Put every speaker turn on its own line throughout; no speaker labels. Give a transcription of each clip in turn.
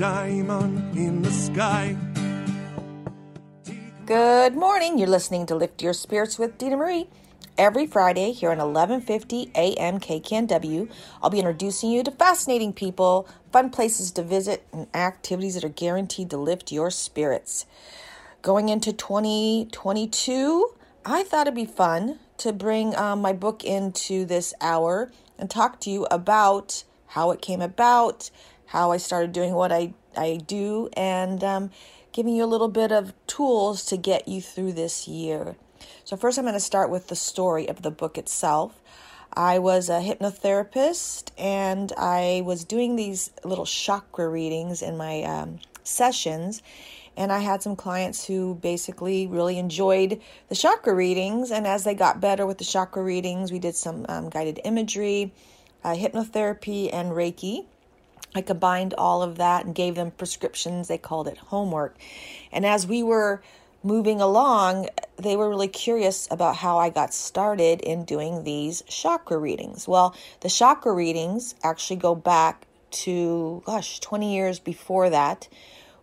diamond in the sky.
Good morning. You're listening to Lift Your Spirits with Dena Marie. Every Friday here on 1150 AM KKNW, I'll be introducing you to fascinating people, fun places to visit, and activities that are guaranteed to lift your spirits. Going into 2022, I thought it'd be fun to bring um, my book into this hour and talk to you about how it came about, how I started doing what I, I do, and um, giving you a little bit of tools to get you through this year. So, first, I'm going to start with the story of the book itself. I was a hypnotherapist and I was doing these little chakra readings in my um, sessions. And I had some clients who basically really enjoyed the chakra readings. And as they got better with the chakra readings, we did some um, guided imagery, uh, hypnotherapy, and Reiki. I combined all of that and gave them prescriptions. They called it homework. And as we were moving along, they were really curious about how I got started in doing these chakra readings. Well, the chakra readings actually go back to, gosh, 20 years before that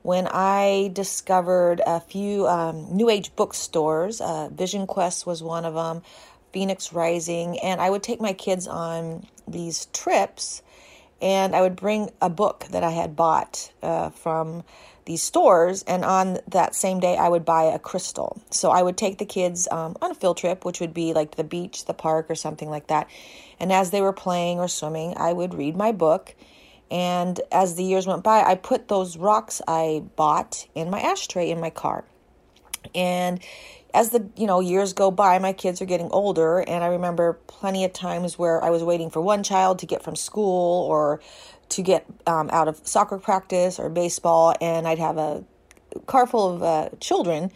when I discovered a few um, New Age bookstores. Uh, Vision Quest was one of them, Phoenix Rising, and I would take my kids on these trips and I would bring a book that I had bought uh, from these stores, and on that same day, I would buy a crystal. So I would take the kids um, on a field trip, which would be like the beach, the park, or something like that. And as they were playing or swimming, I would read my book. And as the years went by, I put those rocks I bought in my ashtray in my car. And as the you know years go by my kids are getting older and i remember plenty of times where i was waiting for one child to get from school or to get um, out of soccer practice or baseball and i'd have a car full of uh, children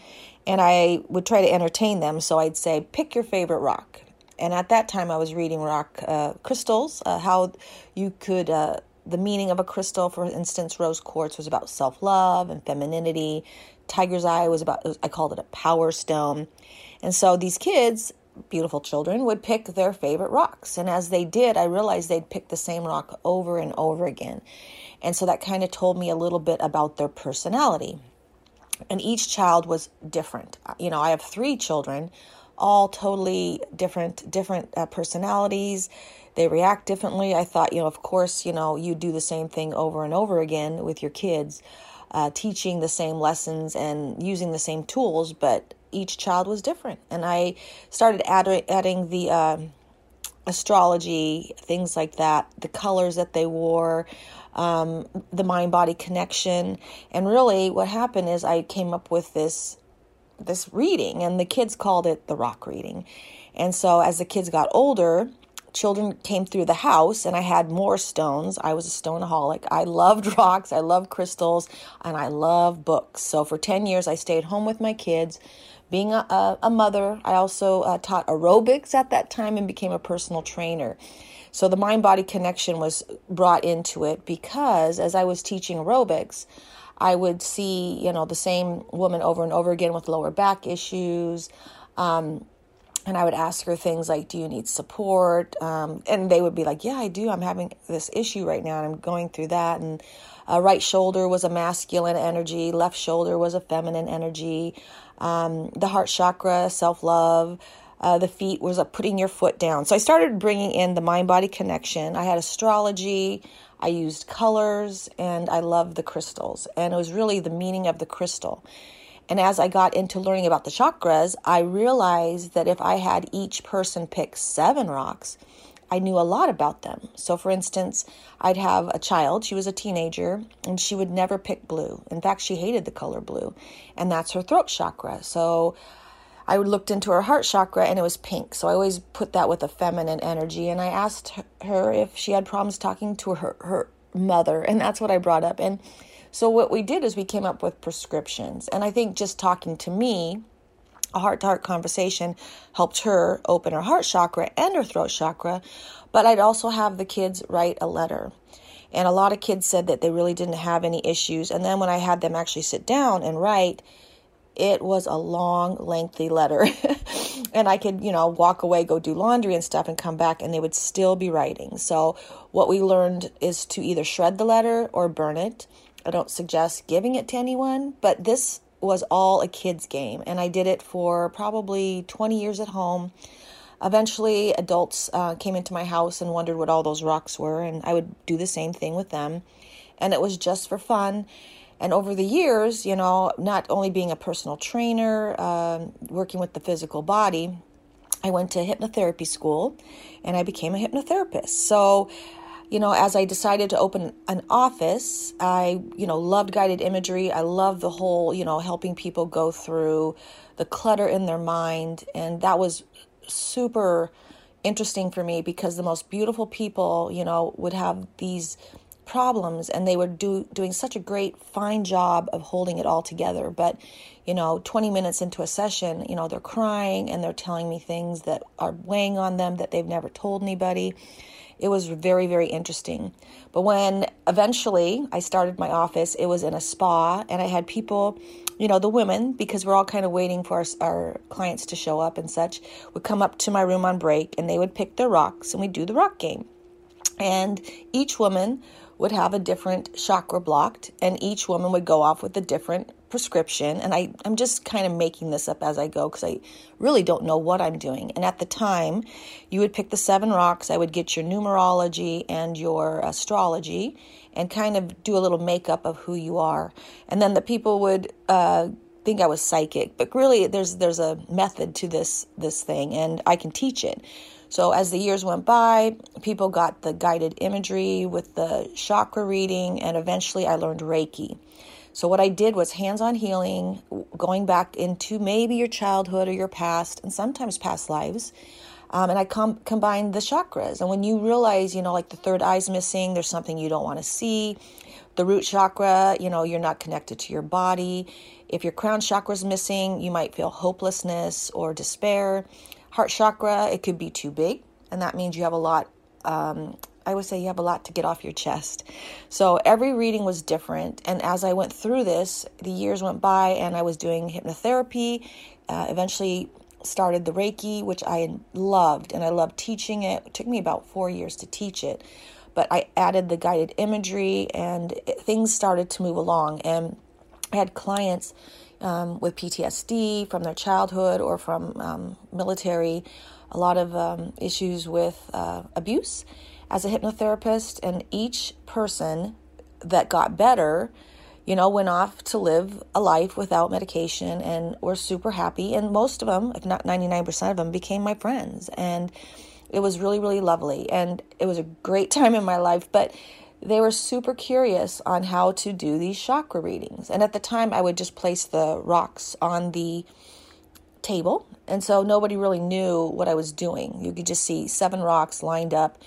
and i would try to entertain them. So i'd say pick your favorite rock. And at that time i was reading rock uh, crystals uh, how you could uh, the meaning of a crystal for instance rose quartz was about self-love and femininity Tiger's Eye was about, I called it a power stone. And so these kids, beautiful children, would pick their favorite rocks. And as they did, I realized they'd pick the same rock over and over again. And so that kind of told me a little bit about their personality. And each child was different. You know, I have three children, all totally different, different uh, personalities. They react differently. I thought, you know, of course, you know, you do the same thing over and over again with your kids uh, teaching the same lessons and using the same tools, but each child was different. And I started add- adding the uh, astrology, things like that, the colors that they wore, um, the mind body connection. And really, what happened is I came up with this this reading, and the kids called it the rock reading. And so, as the kids got older, children came through the house and I had more stones. I was a stoneaholic. I loved rocks, I loved crystals, and I love books. So for 10 years, I stayed home with my kids. Being a, a, mother, I also uh, taught aerobics at that time and became a personal trainer. So the mind body connection was brought into it because as I was teaching aerobics, I would see, you know, the same woman over and over again with lower back issues. Um, and I would ask her things like, Do you need support? Um, and they would be like, Yeah, I do. I'm having this issue right now, and I'm going through that. And uh, right shoulder was a masculine energy, left shoulder was a feminine energy. Um, the heart chakra, self love. Uh, the feet was a putting your foot down. So I started bringing in the mind body connection. I had astrology. I used colors and I loved the crystals. And it was really the meaning of the crystal. And as I got into learning about the chakras, I realized that if I had each person pick seven rocks, I knew a lot about them. So, for instance, I'd have a child, she was a teenager, and she would never pick blue. In fact, she hated the color blue, and that's her throat chakra. So, I looked into her heart chakra and it was pink. So, I always put that with a feminine energy. And I asked her if she had problems talking to her, her mother, and that's what I brought up. And so what we did is we came up with prescriptions. And I think just talking to me, a heart to heart conversation helped her open her heart chakra and her throat chakra. But I'd also have the kids write a letter. And a lot of kids said that they really didn't have any issues. And then when I had them actually sit down and write, it was a long, lengthy letter. and I could, you know, walk away, go do laundry and stuff, and come back, and they would still be writing. So, what we learned is to either shred the letter or burn it. I don't suggest giving it to anyone, but this was all a kid's game, and I did it for probably 20 years at home. Eventually, adults uh, came into my house and wondered what all those rocks were, and I would do the same thing with them. And it was just for fun. And over the years, you know, not only being a personal trainer, um, working with the physical body, I went to hypnotherapy school and I became a hypnotherapist. So, you know, as I decided to open an office, I, you know, loved guided imagery. I love the whole, you know, helping people go through the clutter in their mind. And that was super interesting for me because the most beautiful people, you know, would have these problems and they were do, doing such a great fine job of holding it all together but you know 20 minutes into a session you know they're crying and they're telling me things that are weighing on them that they've never told anybody it was very very interesting. But when eventually i started my office it was in a spa and i had people you know the women because we're all kind of waiting for our, our clients to show up and such would come up to my room on break and they would pick their rocks and we'd do the rock game. And each woman would have a different chakra blocked, and each woman would go off with a different prescription. And I, I'm just kind of making this up as I go because I really don't know what I'm doing. And at the time, you would pick the seven rocks. I would get your numerology and your astrology and kind of do a little makeup of who you are. And then the people would uh, think I was psychic, but really there's there's a method to this this thing, and I can teach it. So as the years went by, people got the guided imagery with the chakra reading, and eventually I learned Reiki. So what I did was hands-on healing, going back into maybe your childhood or your past, and sometimes past lives. Um, and I com- combined the chakras. And when you realize, you know, like the third eye's missing, there's something you don't want to see. The root chakra, you know, you're not connected to your body. If your crown chakra is missing, you might feel hopelessness or despair. Heart chakra, it could be too big, and that means you have a lot. Um, I would say you have a lot to get off your chest. So every reading was different. And as I went through this, the years went by and I was doing hypnotherapy. Uh, eventually, started the Reiki, which I loved and I loved teaching it. It took me about four years to teach it. But I added the guided imagery and it, things started to move along. And I had clients um, with PTSD from their childhood or from um, military, a lot of um, issues with uh, abuse as a hypnotherapist, and each person that got better, you know, went off to live a life without medication and were super happy. And most of them, if not 99% of them, became my friends. And it was really, really lovely. And it was a great time in my life. But they were super curious on how to do these chakra readings. And at the time, I would just place the rocks on the table. And so nobody really knew what I was doing. You could just see seven rocks lined up.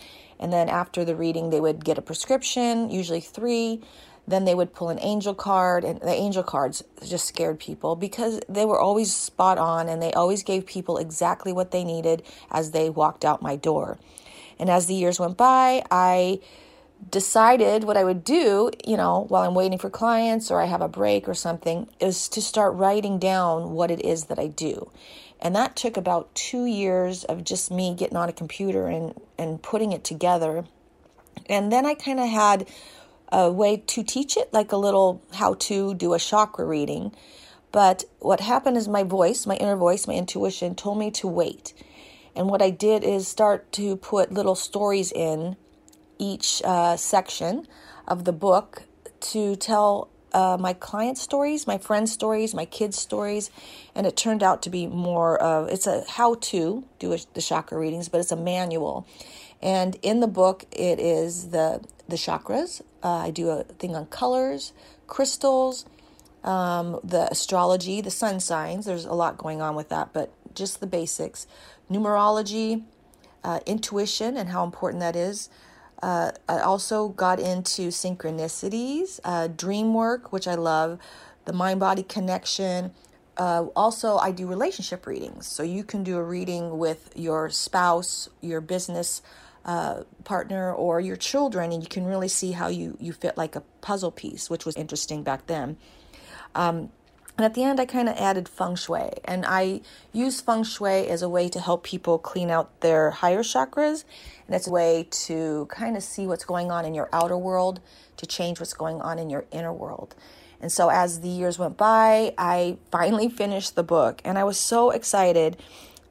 And then after the reading, they would get a prescription, usually three. Then they would pull an angel card, and the angel cards just scared people because they were always spot on and they always gave people exactly what they needed as they walked out my door. And as the years went by, I decided what I would do, you know, while I'm waiting for clients or I have a break or something, is to start writing down what it is that I do. And that took about two years of just me getting on a computer and, and putting it together. And then I kind of had a way to teach it, like a little how to do a chakra reading. But what happened is my voice, my inner voice, my intuition told me to wait. And what I did is start to put little stories in each uh, section of the book to tell uh, my client stories, my friends' stories, my kids' stories, and it turned out to be more of it's a how to do a, the chakra readings, but it's a manual. And in the book, it is the the chakras. Uh, I do a thing on colors, crystals, um, the astrology, the sun signs. There's a lot going on with that, but just the basics, numerology, uh, intuition, and how important that is. Uh, I also got into synchronicities, uh, dream work, which I love, the mind body connection. Uh, also, I do relationship readings. So you can do a reading with your spouse, your business uh, partner, or your children, and you can really see how you, you fit like a puzzle piece, which was interesting back then. Um, And at the end, I kind of added feng shui. And I use feng shui as a way to help people clean out their higher chakras. And it's a way to kind of see what's going on in your outer world to change what's going on in your inner world. And so as the years went by, I finally finished the book. And I was so excited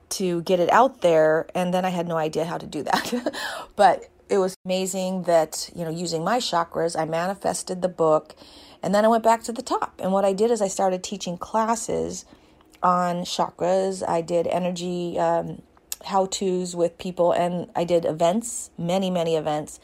to get it out there. And then I had no idea how to do that. but it was amazing that, you know, using my chakras, I manifested the book and then I went back to the top. And what I did is I started teaching classes on chakras. I did energy um, how to's with people, and I did events, many, many events.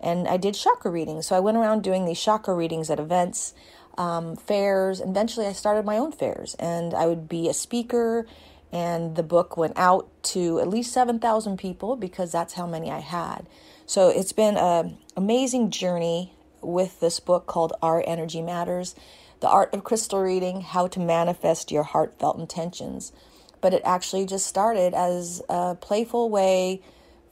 And I did chakra readings. So I went around doing these chakra readings at events, um, fairs. And eventually I started my own fairs, and I would be a speaker. And the book went out to at least 7,000 people because that's how many I had. So it's been an amazing journey with this book called Our Energy Matters The Art of Crystal Reading How to Manifest Your Heartfelt Intentions. But it actually just started as a playful way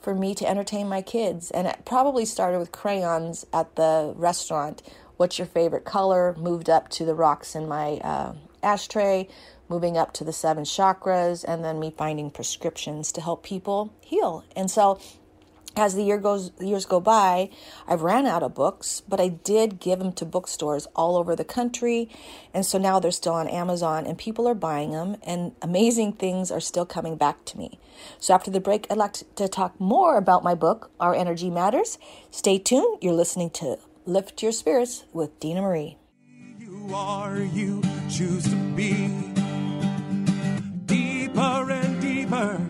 for me to entertain my kids. And it probably started with crayons at the restaurant. What's your favorite color? Moved up to the rocks in my uh, ashtray, moving up to the seven chakras, and then me finding prescriptions to help people heal. And so as the year goes years go by i've ran out of books but i did give them to bookstores all over the country. And so now they're still on amazon and people are buying them and amazing things are still coming back to me. So after the break i'd like to talk more about my book our energy matters. Stay tuned. You're listening to lift your spirits with dena marie.
You are you choose to be. Deeper and deeper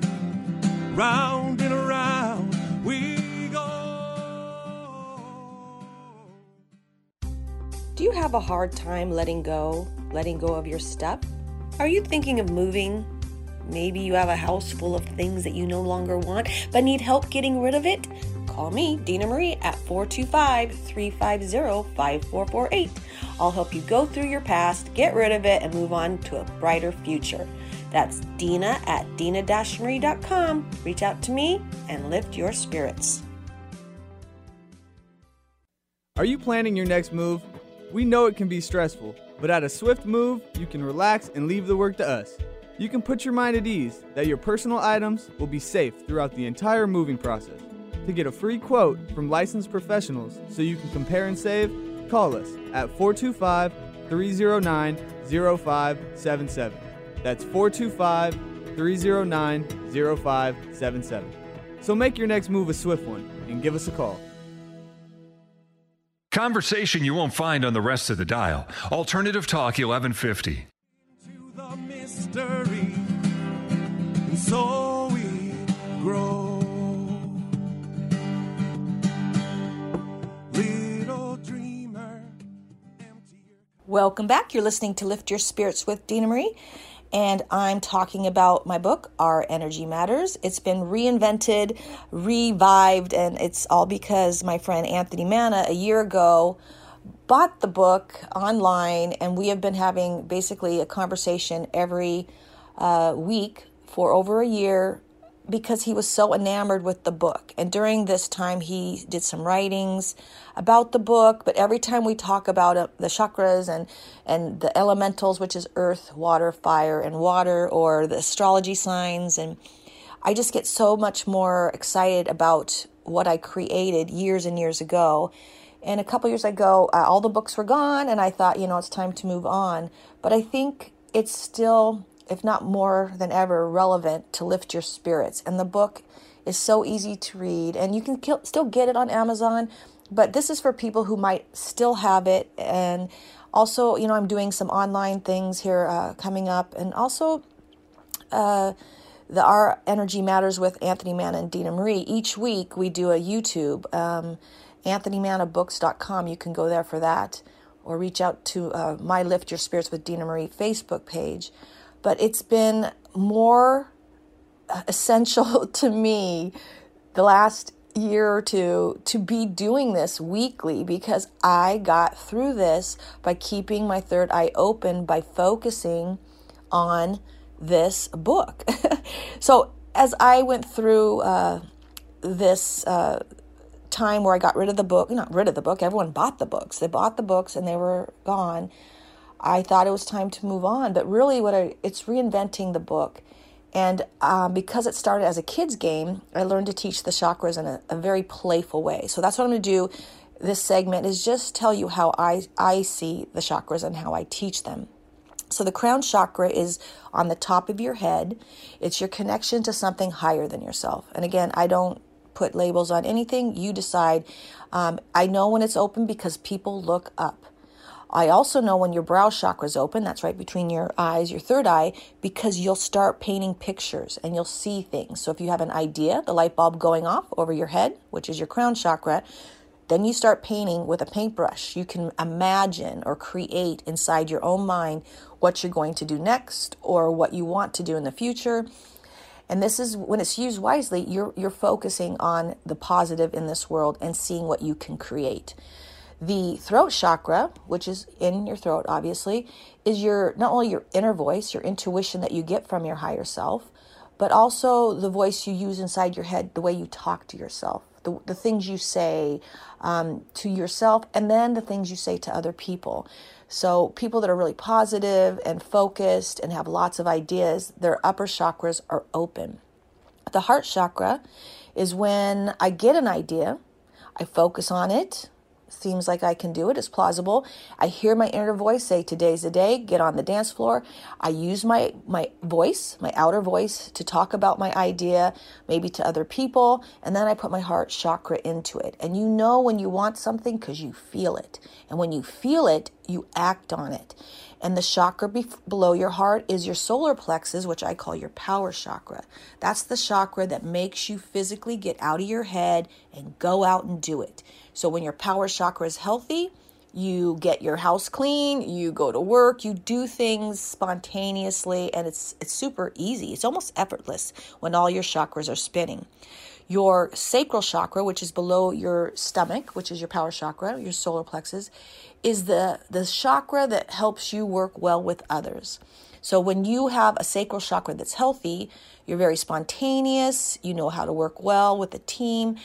round and around
Do you have a hard time letting go, letting go of your stuff? Are you thinking of moving? Maybe you have a house full of things that you no longer want but need help getting rid of it? Call me, Dena Marie, at 425 350 5448. I'll help you go through your past, get rid of it, and move on to a brighter future. That's Dena at dena-marie.com. Reach out to me and lift your spirits.
Are you planning your next move? We know it can be stressful, but at a swift move, you can relax and leave the work to us. You can put your mind at ease that your personal items will be safe throughout the entire moving process. To get a free quote from licensed professionals so you can compare and save, call us at 425 309 0577. That's 425 309 0577. So make your next move a swift one and give us a call.
Conversation you won't find on the rest of the dial. Alternative Talk 1150.
To the mystery, and so we grow. Dreamer.
Welcome back. You're listening to Lift Your Spirits with Dena Marie, and I'm talking about my book, Our Energy Matters. It's been reinvented, revived, and it's all because my friend Anthony Manna a year ago bought the book online, and we have been having basically a conversation every uh, week for over a year because he was so enamored with the book. And during this time, he did some writings about the book. But every time we talk about uh, the chakras and, and the elementals, which is earth, water, fire, and water, or the astrology signs, and I just get so much more excited about what I created years and years ago. And a couple years ago, uh, all the books were gone, and I thought, you know, it's time to move on. But I think it's still if not more than ever, relevant to lift your spirits. And the book is so easy to read, and you can still get it on Amazon. But this is for people who might still have it. And also, you know, I'm doing some online things here uh, coming up, and also uh, the Our Energy Matters with Anthony Mann and Dena Marie. Each week we do a YouTube, um, AnthonyMannaBooks.com. You can go there for that, or reach out to uh, my Lift Your Spirits with Dena Marie Facebook page but it's been more essential to me the last year or two to be doing this weekly because I got through this by keeping my third eye open by focusing on this book. so as I went through uh, this uh, time where I got rid of the book, not rid of the book, everyone bought the books. They bought the books and they were gone. I thought it was time to move on. But really, what I, it's reinventing the book. And um, because it started as a kid's game, I learned to teach the chakras in a, a very playful way. So that's what I'm going to do. This segment is just tell you how I, I see the chakras and how I teach them. So the crown chakra is on the top of your head. It's your connection to something higher than yourself. And again, I don't put labels on anything. You decide. Um, I know when it's open because people look up. I also know when your brow chakra is open, that's right between your eyes, your third eye, because you'll start painting pictures and you'll see things. So if you have an idea, the light bulb going off over your head, which is your crown chakra, then you start painting with a paintbrush. You can imagine or create inside your own mind what you're going to do next or what you want to do in the future. And this is when it's used wisely, you're you're focusing on the positive in this world and seeing what you can create. The throat chakra, which is in your throat obviously, is your not only your inner voice, your intuition that you get from your higher self, but also the voice you use inside your head, the way you talk to yourself the, the things you say um, to yourself, and then the things you say to other people. So, people that are really positive and focused and have lots of ideas, their upper chakras are open. The heart chakra is when I get an idea, I focus on it, seems like I can do it, it's plausible. I hear my inner voice say, Today's the day, get on the dance floor. I use my, my voice, my outer voice, to talk about my idea, maybe to other people, and then I put my heart chakra into it. And you know when you want something because you feel it. And when you feel it, you act on it. And the chakra be- below your heart is your solar plexus, which I call your power chakra. That's the chakra that makes you physically get out of your head and go out and do it. So when your power chakra is healthy, you get your house clean, you go to work, you do things spontaneously and it's it's super easy. It's almost effortless when all your chakras are spinning. Your sacral chakra, which is below your stomach, which is your power chakra, your solar plexus, is the the chakra that helps you work well with others. So when you have a sacral chakra that's healthy, you're very spontaneous, you know how to work well with a team,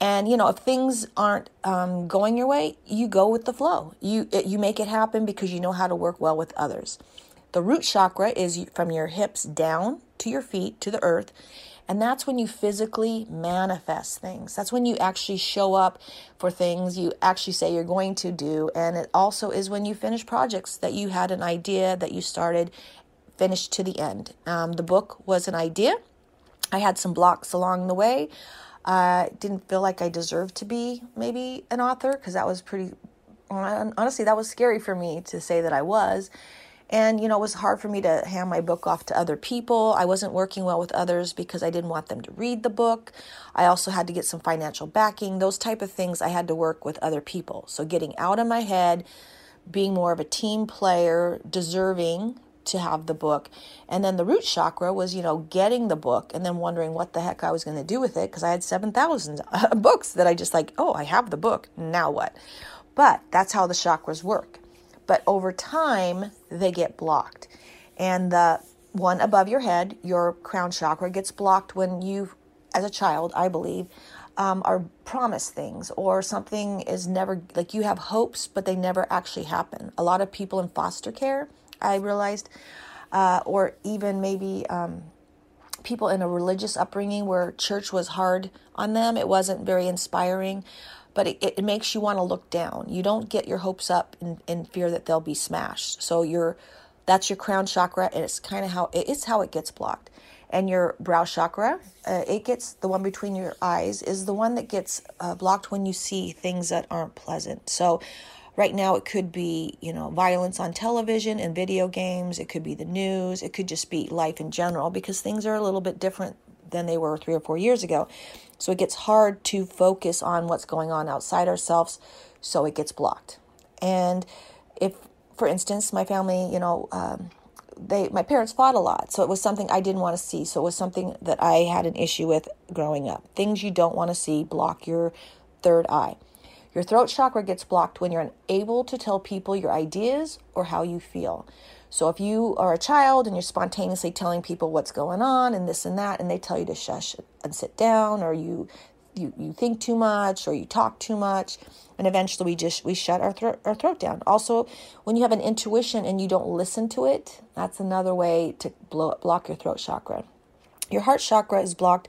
and you know, if things aren't um, going your way, you go with the flow. You you make it happen because you know how to work well with others. The root chakra is from your hips down to your feet to the earth, and that's when you physically manifest things. That's when you actually show up for things you actually say you're going to do, and it also is when you finish projects that you had an idea that you started, finished to the end. Um, the book was an idea. I had some blocks along the way. I didn't feel like I deserved to be maybe an author because that was pretty, honestly, that was scary for me to say that I was. And, you know, it was hard for me to hand my book off to other people. I wasn't working well with others because I didn't want them to read the book. I also had to get some financial backing, those type of things. I had to work with other people. So getting out of my head, being more of a team player, deserving to have the book. And then the root chakra was, you know, getting the book and then wondering what the heck I was going to do with it because I had 7,000 books that I just like, oh, I have the book. Now what? But that's how the chakras work. But over time, they get blocked. And the one above your head, your crown chakra, gets blocked when you, as a child, I believe, um, are promised things or something is never like you have hopes, but they never actually happen. A lot of people in foster care I realized, uh, or even maybe um, people in a religious upbringing where church was hard on them. It wasn't very inspiring, but it, it makes you want to look down. You don't get your hopes up in, in fear that they'll be smashed. So you're that's your crown chakra, and it's kind of how it's how it gets blocked. And your brow chakra, uh, it gets the one between your eyes, is the one that gets uh, blocked when you see things that aren't pleasant. So Right now, it could be, you know, violence on television and video games. It could be the news. It could just be life in general because things are a little bit different than they were three or four years ago. So it gets hard to focus on what's going on outside ourselves. So it gets blocked. And if, for instance, my family, you know, um, they my parents fought a lot so it was something i didn't want to see so it was something that i had an issue with growing up things you don't want to see block your third eye your throat chakra gets blocked when you're unable to tell people your ideas or how you feel. So if you are a child and you're spontaneously telling people what's going on and this and that, and they tell you to shush and sit down, or you you, you think too much or you talk too much and eventually we just we shut our throat our throat down also when you have an intuition and you don't listen to it that's another way to blow, block your throat chakra your heart chakra is blocked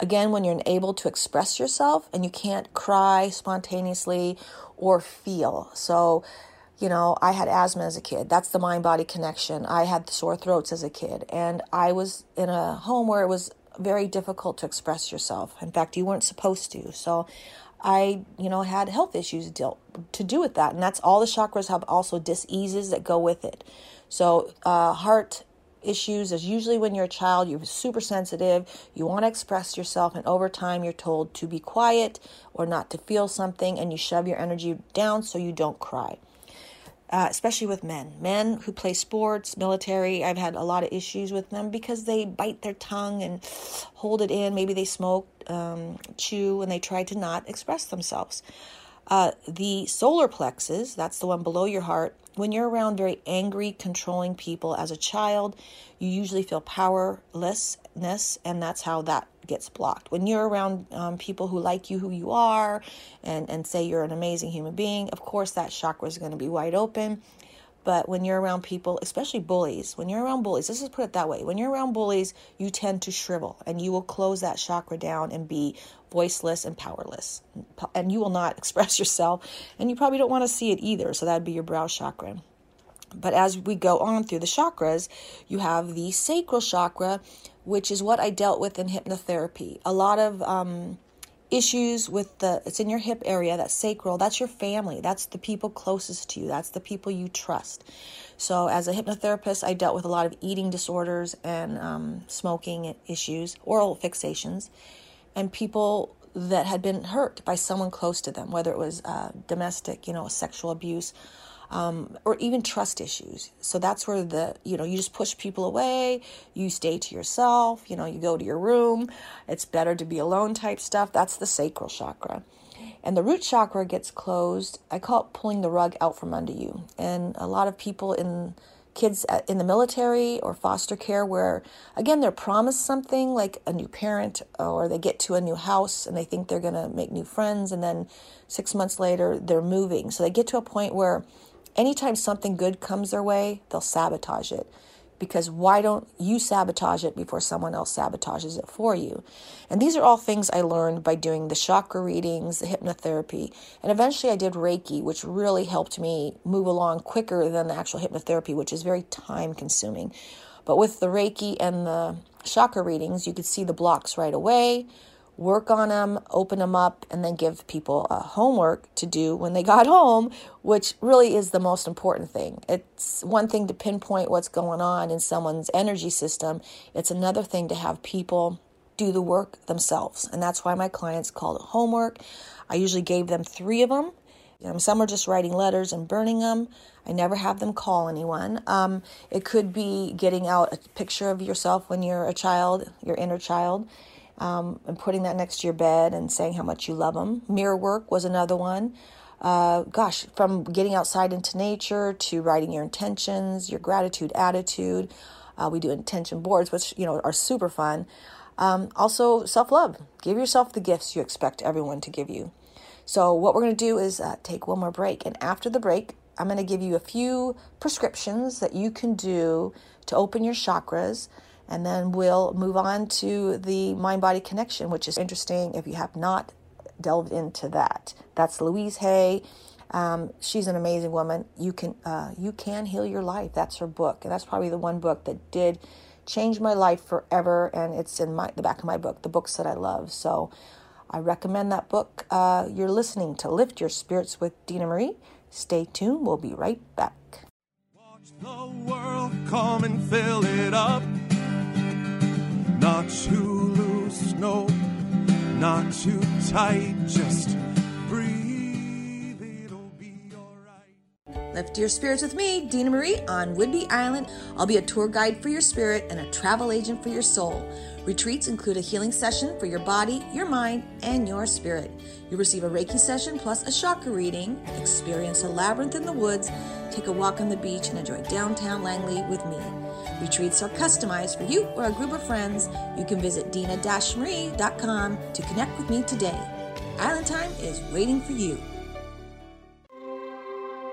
again when you're unable to express yourself and you can't cry spontaneously or feel so you know i had asthma as a kid that's the mind body connection i had sore throats as a kid and i was in a home where it was very difficult to express yourself. In fact, you weren't supposed to. So I, you know, had health issues deal, to do with that. And that's all the chakras have also diseases that go with it. So, uh, heart issues is usually when you're a child, you're super sensitive, you want to express yourself, and over time you're told to be quiet or not to feel something, and you shove your energy down so you don't cry uh, especially with men. Men who play sports, military, I've had a lot of issues with them because they bite their tongue and hold it in. Maybe they smoke, um, chew, and they try to not express themselves. Uh, the solar plexus, that's the one below your heart, when you're around very angry, controlling people as a child, you usually feel powerlessness, and that's how that gets blocked. When you're around um, people who like you who you are and, and say you're an amazing human being, of course that chakra is going to be wide open. But when you're around people, especially bullies, when you're around bullies, let's just put it that way. When you're around bullies, you tend to shrivel and you will close that chakra down and be voiceless and powerless. And you will not express yourself. And you probably don't want to see it either. So that'd be your brow chakra. But as we go on through the chakras, you have the sacral chakra, which is what I dealt with in hypnotherapy. A lot of um, issues with the, it's in your hip area, that sacral, that's your family. That's the people closest to you. That's the people you trust. So, as a hypnotherapist, I dealt with a lot of eating disorders and um, smoking issues, oral fixations, and people that had been hurt by someone close to them, whether it was uh, domestic, you know, sexual abuse, um, or even trust issues. So that's where the, you know, you just push people away, you stay to yourself, you know, you go to your room, it's better to be alone type stuff. That's the sacral chakra. And the root chakra gets closed. I call it pulling the rug out from under you. And a lot of people in kids in the military or foster care where again they're promised something like a new parent or they get to a new house and they think they're going to make new friends and then 6 months later they're moving so they get to a point where anytime something good comes their way, they'll sabotage it. Because why don't you sabotage it before someone else sabotages it for you? And these are all things I learned by doing the chakra readings, the hypnotherapy, and eventually I did Reiki, which really helped me move along quicker than the actual hypnotherapy, which is very time consuming. But with the Reiki and the chakra readings, you could see the blocks right away work on them, open them up, and then give people a homework to do when they got home, which really is the most important thing. It's one thing to pinpoint what's going on in someone's energy system, it's another thing to have people do the work themselves. And that's why my clients called it homework. I usually gave them three of them. some are just writing letters and burning them. I never have them call anyone. Um, it could be getting out a picture of yourself when you're a child, your inner child, um, and putting that next to your bed and saying how much you love them. Mirror work was another one. Uh, gosh, from getting outside into nature to writing your intentions, your gratitude attitude. Uh, we do intention boards, which you know are super fun. Um, also, self love. Give yourself the gifts you expect everyone to give you. So, what we're going to do is uh, take one more break, and after the break, I'm going to give you a few prescriptions that you can do to open your chakras and then we'll move on to the mind body connection, which is interesting if you have not delved into that. That's Louise Hay. Um, she's an amazing woman. You can uh, you can heal your life. That's her book, and that's probably the one book that did change my life forever. And it's in my the back of my book, the books that I love. So I recommend that book. Uh, you're listening to Lift Your Spirits with Dena Marie. Stay tuned. We'll be right back.
Watch the world come and fill it up. Not too loose, no, not too tight, just breathe, it'll be alright.
Lift your spirits with me, Dena Marie, on Whidbey Island. I'll be a tour guide for your spirit and a travel agent for your soul. Retreats include a healing session for your body, your mind, and your spirit. You'll receive a Reiki session plus a chakra reading, experience a labyrinth in the woods, take a walk on the beach, and enjoy downtown Langley with me. Retreats are customized for you or a group of friends. You can visit dena-marie.com to connect with me today. Island Time is waiting for you.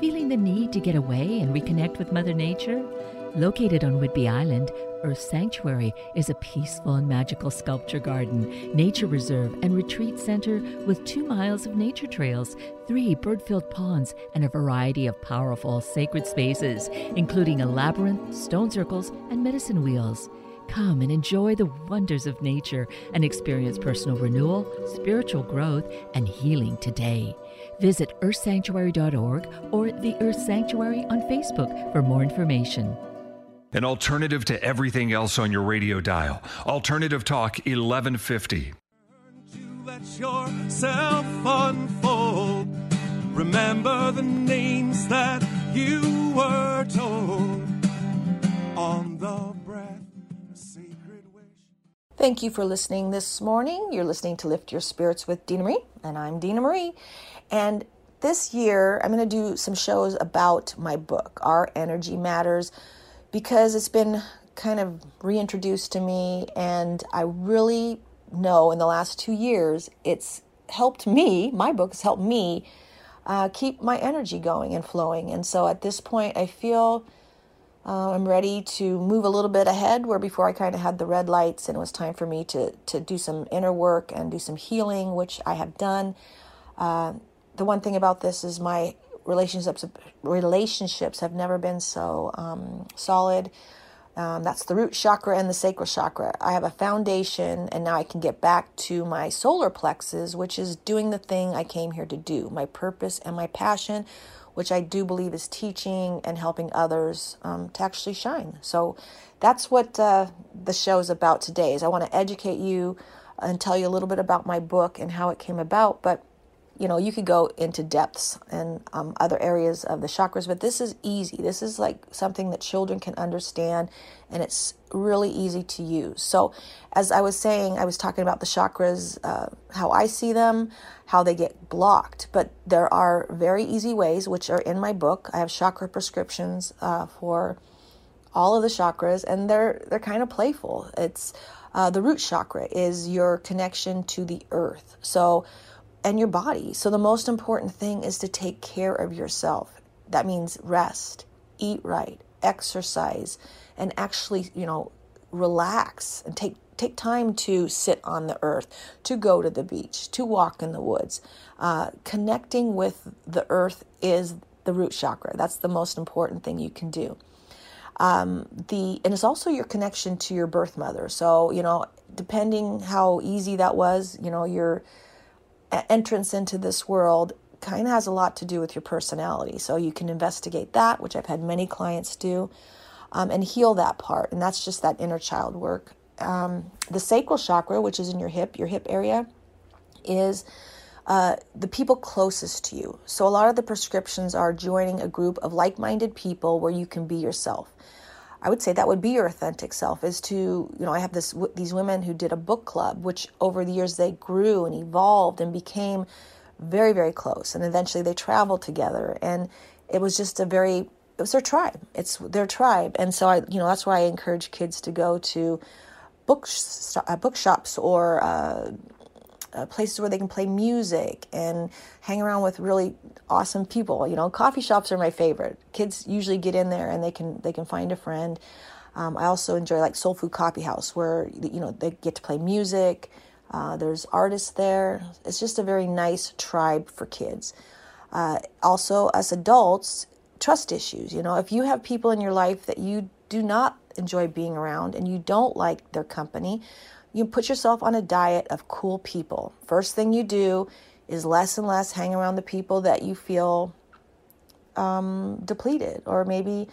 Feeling the need to get away and reconnect with Mother Nature? Located on Whidbey Island, Earth Sanctuary is a peaceful and magical sculpture garden, nature reserve, and retreat center with two miles of nature trails, three bird filled ponds, and a variety of powerful sacred spaces, including a labyrinth, stone circles, and medicine wheels. Come and enjoy the wonders of nature and experience personal renewal, spiritual growth, and healing today. Visit earthsanctuary.org or the Earth Sanctuary on Facebook for more information.
An alternative to everything else on your radio dial. Alternative Talk 1150.
You let yourself unfold. Remember the names that you were told on the breath, a sacred wish.
Thank you for listening this morning. You're listening to Lift Your Spirits with Dena Marie, and I'm Dena Marie. And this year, I'm going to do some shows about my book, Our Energy Matters, because it's been kind of reintroduced to me, and I really know in the last two years it's helped me, my book has helped me uh, keep my energy going and flowing. And so at this point, I feel uh, I'm ready to move a little bit ahead where before I kind of had the red lights and it was time for me to, to do some inner work and do some healing, which I have done. Uh, the one thing about this is my relationships relationships have never been so um, solid. Um, that's the root chakra and the sacral chakra. I have a foundation, and now I can get back to my solar plexus, which is doing the thing I came here to do, my purpose and my passion, which I do believe is teaching and helping others um, to actually shine. So that's what uh, the show is about today. Is I want to educate you and tell you a little bit about my book and how it came about, but you know, you could go into depths and um, other areas of the chakras, but this is easy. This is like something that children can understand, and it's really easy to use. So, as I was saying, I was talking about the chakras, uh, how I see them, how they get blocked, but there are very easy ways, which are in my book. I have chakra prescriptions uh, for all of the chakras, and they're they're kind of playful. It's uh, the root chakra is your connection to the earth. So and your body. So the most important thing is to take care of yourself. That means rest, eat right, exercise, and actually, you know, relax and take take time to sit on the earth, to go to the beach, to walk in the woods. Uh, connecting with the earth is the root chakra. That's the most important thing you can do. Um, the and it's also your connection to your birth mother. So you know, depending how easy that was, you know, your entrance into this world kind of has a lot to do with your personality. So you can investigate that, which I've had many clients do, um, and heal that part. And that's just that inner child work. Um, the sacral chakra, which is in your hip, your hip area, is uh, the people closest to you. So a lot of the prescriptions are joining a group of like minded people where you can be yourself. I would say that would be your authentic self is to, you know, I have this these women who did a book club which over the years they grew and evolved and became very very close and eventually they traveled together and it was just a very it was their tribe. It's their tribe. And so I, you know, that's why I encourage kids to go to book uh, bookshops or uh, uh, places where they can play music and hang around with really awesome people. You know, coffee shops are my favorite. Kids usually get in there and they can they can find a friend. Um, I also enjoy like Soul Food Coffee House, where you know they get to play music. Uh, there's artists there. It's just a very nice tribe for kids. Uh, also, as adults, trust issues. You know, if you have people in your life that you do not enjoy being around and you don't like their company, you put yourself on a diet of cool people. First thing you do is less and less hang around the people that you feel um, depleted or maybe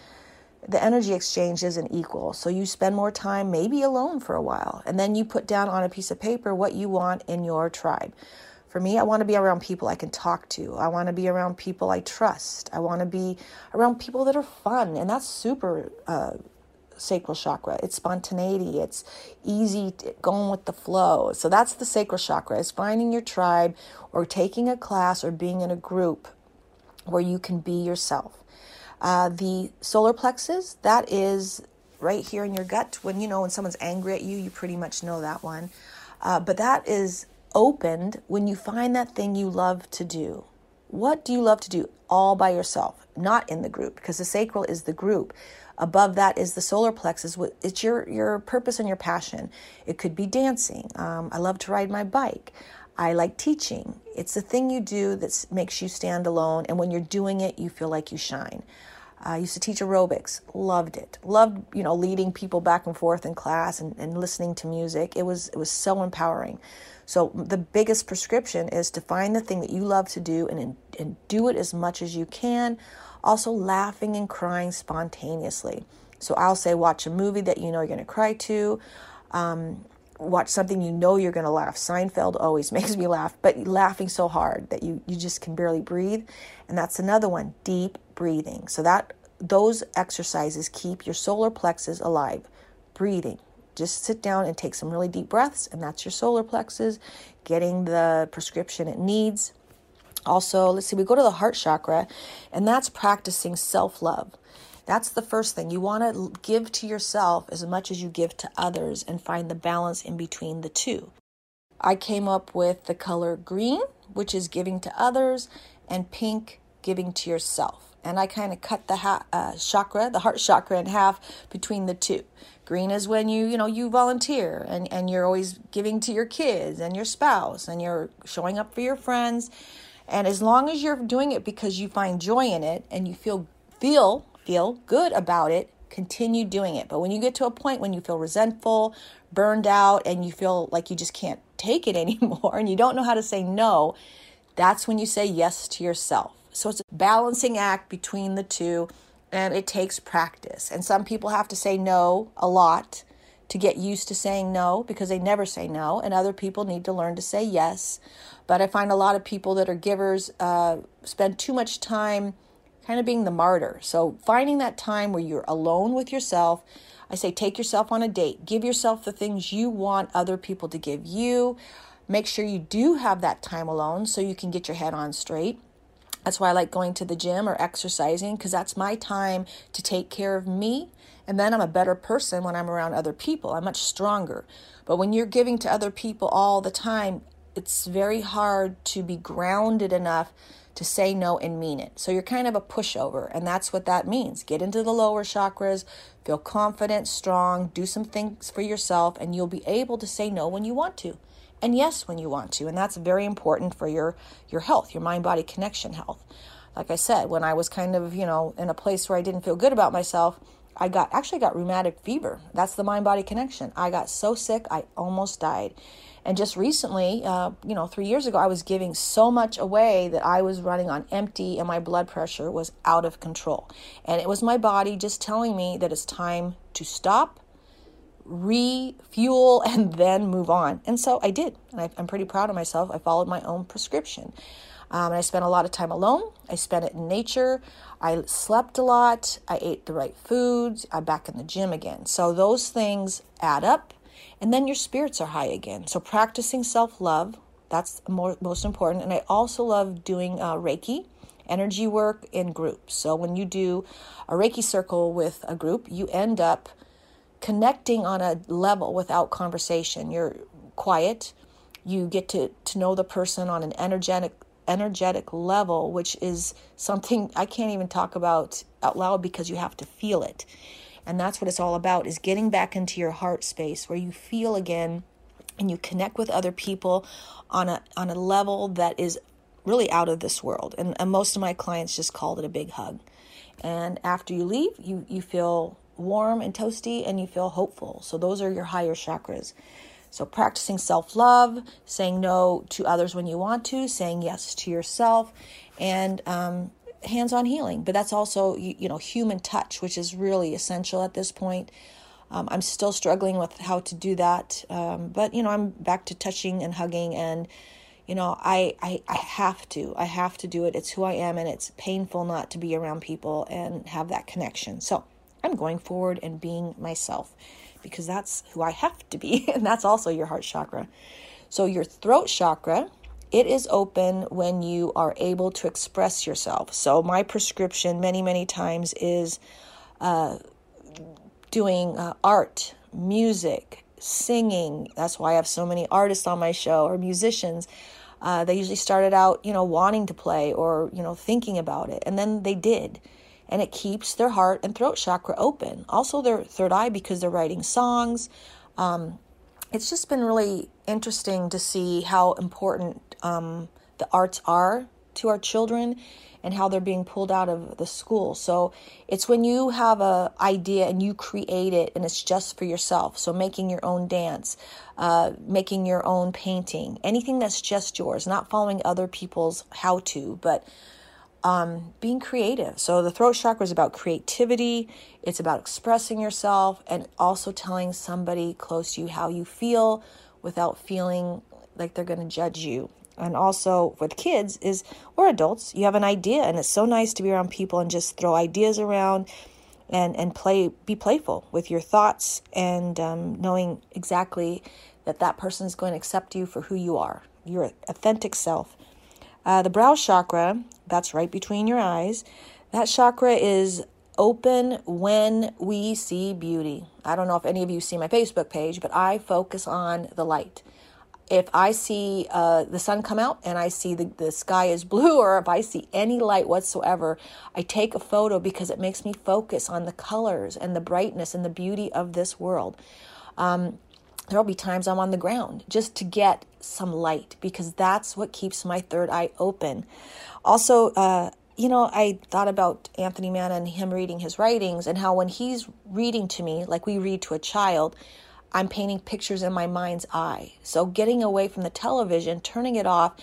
the energy exchange isn't equal. So you spend more time maybe alone for a while and then you put down on a piece of paper what you want in your tribe. For me, I want to be around people I can talk to. I want to be around people I trust. I want to be around people that are fun. And that's super uh, sacral chakra. It's spontaneity. It's easy going with the flow. So that's the sacral chakra. Is finding your tribe or taking a class or being in a group where you can be yourself. Uh, the solar plexus, that is right here in your gut. When you know when someone's angry at you, you pretty much know that one. Uh, but that is opened when you find that thing you love to do. What do you love to do all by yourself, not in the group? Because the sacral is the group. Above that is the solar plexus. It's your your purpose and your passion. It could be dancing. Um, I love to ride my bike. I like teaching. It's the thing you do that makes you stand alone, and when you're doing it, you feel like you shine. I used to teach aerobics, loved it. Loved, you know, leading people back and forth in class and, and listening to music. It was it was so empowering. So the biggest prescription is to find the thing that you love to do and, and do it as much as you can. Also laughing and crying spontaneously. So I'll say watch a movie that you know you're going to cry to. Um, watch something you know you're going to laugh. Seinfeld always makes me laugh, but laughing so hard that you, you just can barely breathe. And that's another one, deep breathing. So that those exercises keep your solar plexus alive. Breathing. Just sit down and take some really deep breaths, and that's your solar plexus getting the prescription it needs. Also, let's see, we go to the heart chakra, and that's practicing self love. That's the first thing. You want to give to yourself as much as you give to others and find the balance in between the two. I came up with the color green, which is giving to others, and pink, giving to yourself. And I kind of cut the ha- uh, chakra, the heart chakra, in half between the two. Green is when you, you know, you volunteer and, and you're always giving to your kids and your spouse and you're showing up for your friends. And as long as you're doing it because you find joy in it and you feel feel feel good about it, continue doing it. But when you get to a point when you feel resentful, burned out, and you feel like you just can't take it anymore and you don't know how to say no, that's when you say yes to yourself. So it's a balancing act between the two, and it takes practice. And some people have to say no a lot to get used to saying no because they never say no, and other people need to learn to say yes. But I find a lot of people that are givers uh, spend too much time kind of being the martyr. So finding that time where you're alone with yourself. I say take yourself on a date. Give yourself the things you want other people to give you. Make sure you do have that time alone so you can get your head on straight. That's why I like going to the gym or exercising because that's my time to take care of me. And then I'm a better person when I'm around other people. I'm much stronger. But when you're giving to other people all the time, it's very hard to be grounded enough to say no and mean it. So you're kind of a pushover, and that's what that means. Get into the lower chakras, feel confident, strong, do some things for yourself, and you'll be able to say no when you want to. And yes when you want to, and that's very important for your your health, your mind body connection health. Like I said, when I was kind of, you know, in a place where I didn't feel good about myself, I got actually got rheumatic fever. That's the mind body connection. I got so sick, I almost died. And just recently, uh, you know, three years ago, I was giving so much away that I was running on empty and my blood pressure was out of control. And it was my body just telling me that it's time to stop, refuel, and then move on. And so I did. And I, am pretty proud of myself. I followed my own prescription. Um, and I spent a lot of time alone. I spent it in nature. I slept a lot. I ate the right foods. I'm back in the gym again. So those things add up and then your spirits are high again. So practicing self love, that's more, most important. And I also love doing uh, Reiki energy work in groups. So when you do a Reiki circle with a group, you end up connecting on a level without conversation. You're quiet. You get to, to know the person on an energetic energetic level, which is something I can't even talk about out loud because you have to feel it. And that's what it's all about is getting back into your heart space where you feel again and you connect with other people on a on a level that is really out of this world. And, and most of my clients just called it a big hug. And after you leave, you you feel warm and toasty and you feel hopeful. So those are your higher chakras. So practicing self-love, saying no to others when you want to, saying yes to yourself, and um, hands-on healing. But that's also you, you know human touch, which is really essential at this point. Um, I'm still struggling with how to do that, um, but you know I'm back to touching and hugging, and you know I, I I have to I have to do it. It's who I am, and it's painful not to be around people and have that connection. So I'm going forward and being myself because that's who I have to be, and that's also your heart chakra. So your throat chakra it is open when you are able to express yourself. So, my prescription many, many times is uh, doing uh, art, music, singing. That's why I have so many artists on my show or musicians. Uh, they usually started out, you know, wanting to play or, you know, thinking about it, and then they did. And it keeps their heart and throat chakra open. Also, their third eye because they're writing songs. Um, it's just been really interesting to see how important um, the arts are to our children and how they're being pulled out of the school. So it's when you have a idea and you create it and it's just for yourself. So making your own dance, uh, making your own painting, anything that's just yours, not following other people's how to, but um, being creative. So the throat chakra is about creativity. It's about expressing yourself and also telling somebody close to you how you feel without feeling like they're going to judge you and also with kids is or adults you have an idea and it's so nice to be around people and just throw ideas around and and play be playful with your thoughts and um, knowing exactly that that person is going to accept you for who you are your authentic self uh, the brow chakra that's right between your eyes that chakra is open when we see beauty i don't know if any of you see my facebook page but i focus on the light if I see uh, the sun come out and I see the, the sky is blue, or if I see any light whatsoever, I take a photo because it makes me focus on the colors and the brightness and the beauty of this world. Um, there will be times I'm on the ground just to get some light because that's what keeps my third eye open. Also, uh, you know, I thought about Anthony Manna and him reading his writings and how when he's reading to me, like we read to a child, I'm painting pictures in my mind's eye. So getting away from the television, turning it off,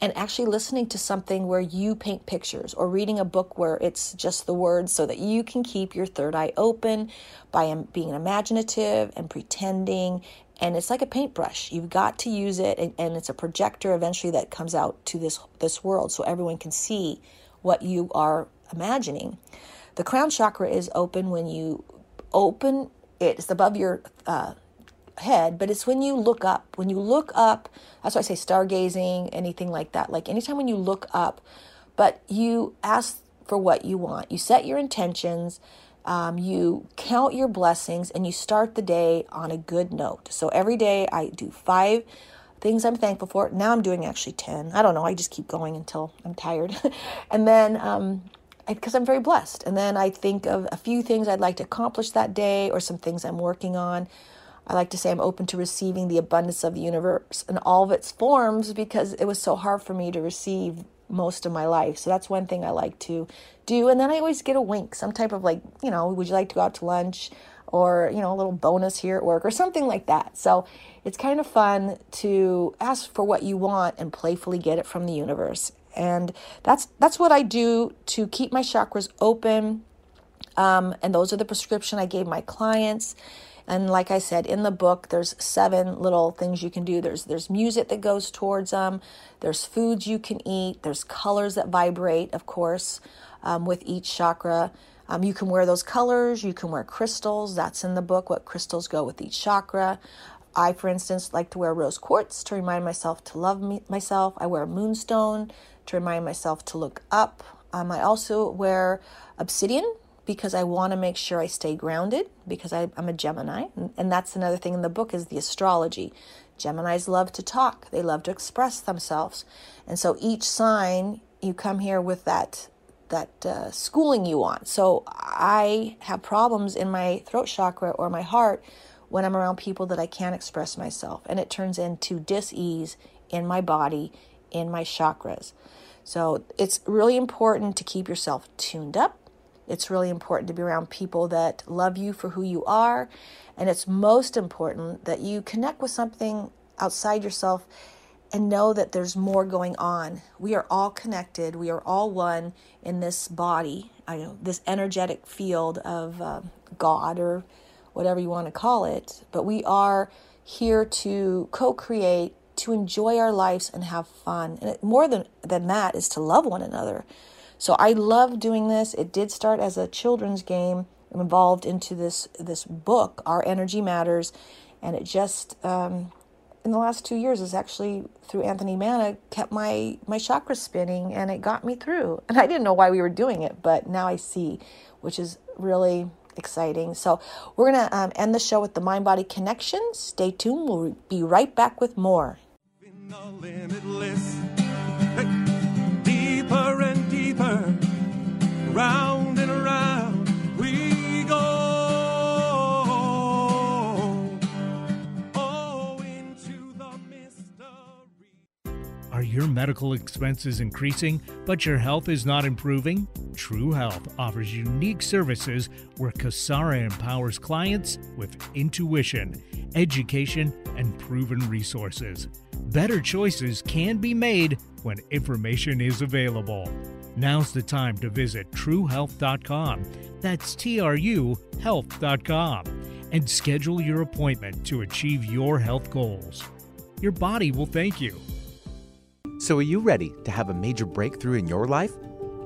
and actually listening to something where you paint pictures or reading a book where it's just the words so that you can keep your third eye open by being imaginative and pretending. And it's like a paintbrush. You've got to use it, and, and it's a projector eventually that comes out to this, this world so everyone can see what you are imagining. The crown chakra is open when you open it. It's above your uh, head, but it's when you look up. When you look up, that's why I say stargazing, anything like that. Like anytime when you look up, but you ask for what you want. You set your intentions, um, you count your blessings, and you start the day on a good note. So every day I do five things I'm thankful for. Now I'm doing actually 10. I don't know. I just keep going until I'm tired. and then, um, because I'm very blessed. And then I think of a few things I'd like to accomplish that day or some things I'm working on. I like to say I'm open to receiving the abundance of the universe in all of its forms because it was so hard for me to receive most of my life. So that's one thing I like to do. And then I always get a wink, some type of like, you know, would you like to go out to lunch? Or, you know, a little bonus here at work or something like that. So it's kind of fun to ask for what you want and playfully get it from the universe. And that's that's what I do to keep my chakras open. Um, and those are the prescription I gave my clients. And like I said in the book, there's seven little things you can do. There's there's music that goes towards them. There's foods you can eat. There's colors that vibrate, of course, um, with each chakra. Um, you can wear those colors. You can wear crystals. That's in the book. What crystals go with each chakra. I, for instance, like to wear rose quartz to remind myself to love me, myself. I wear moonstone to remind myself to look up. Um, I also wear obsidian because I want to make sure I stay grounded because I, am a Gemini. And, and that's another thing in the book is the astrology. Geminis love to talk. They love to express themselves. And so each sign you come here with that that uh, schooling you want. So I have problems in my throat chakra or my heart when I'm around people that I can't express myself, and it turns into dis-ease in my body, in my chakras. So it's really important to keep yourself tuned up. It's really important to be around people that love you for who you are, and it's most important that you connect with something outside yourself and know that there's more going on. We are all connected. We are all one in this body, I know this energetic field of uh, God or whatever you want to call it. But we are here to co-create, to enjoy our lives and have fun. And it, more than than that is to love one another. So I love doing this. It did start as a children's game. I'm involved into this this book, Our Energy Matters, and it just um, in the last two years is actually through Anthony Manna kept my my chakras spinning and it got me through. And I didn't know why we were doing it, but now I see, which is really exciting. So we're gonna um, end the show with the mind body connection. Stay tuned. We'll be right back with more.
Round and around we go. Oh, into the mystery.
Are your medical expenses increasing, but your health is not improving? True Health offers unique services where Kasara empowers clients with intuition, education, and proven resources. Better choices can be made when information is available. Now's the time to visit truhealth.com. That's T R U health.com and schedule your appointment to achieve your health goals. Your body will thank you.
So, are you ready to have a major breakthrough in your life?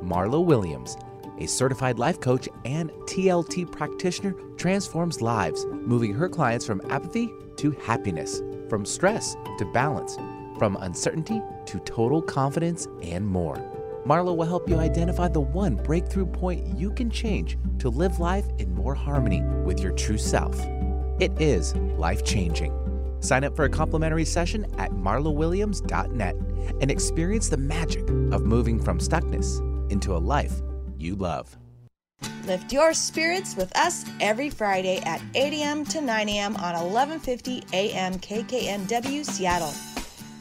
Marlo Williams, a certified life coach and TLT practitioner, transforms lives, moving her clients from apathy to happiness, from stress to balance, from uncertainty to total confidence, and more. Marlo will help you identify the one breakthrough point you can change to live life in more harmony with your true self. It is life changing. Sign up for a complimentary session at marlowilliams.net and experience the magic of moving from stuckness into a life you love.
Lift your spirits with us every Friday at 8 a.m. to 9 a.m. on 1150 a.m. KKNW Seattle.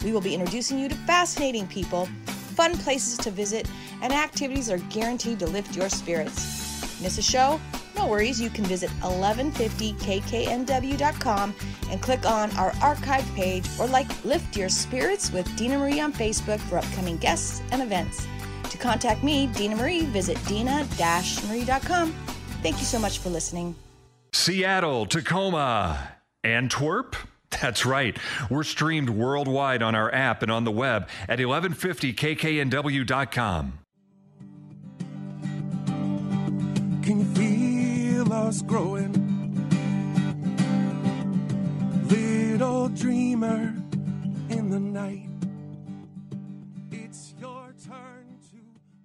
We will be introducing you to fascinating people, fun places to visit, and activities are guaranteed to lift your spirits. Miss a show? No worries, you can visit 1150kknw.com and click on our archive page or like Lift Your Spirits with Dena Marie on Facebook for upcoming guests and events. To contact me, Dena Marie, visit dena-marie.com. Thank you so much for listening.
Seattle, Tacoma, Antwerp. That's right. We're streamed worldwide on our app and on the web at 1150kknw.com.
Can you feel us growing? Little dreamer in the night. It's your turn to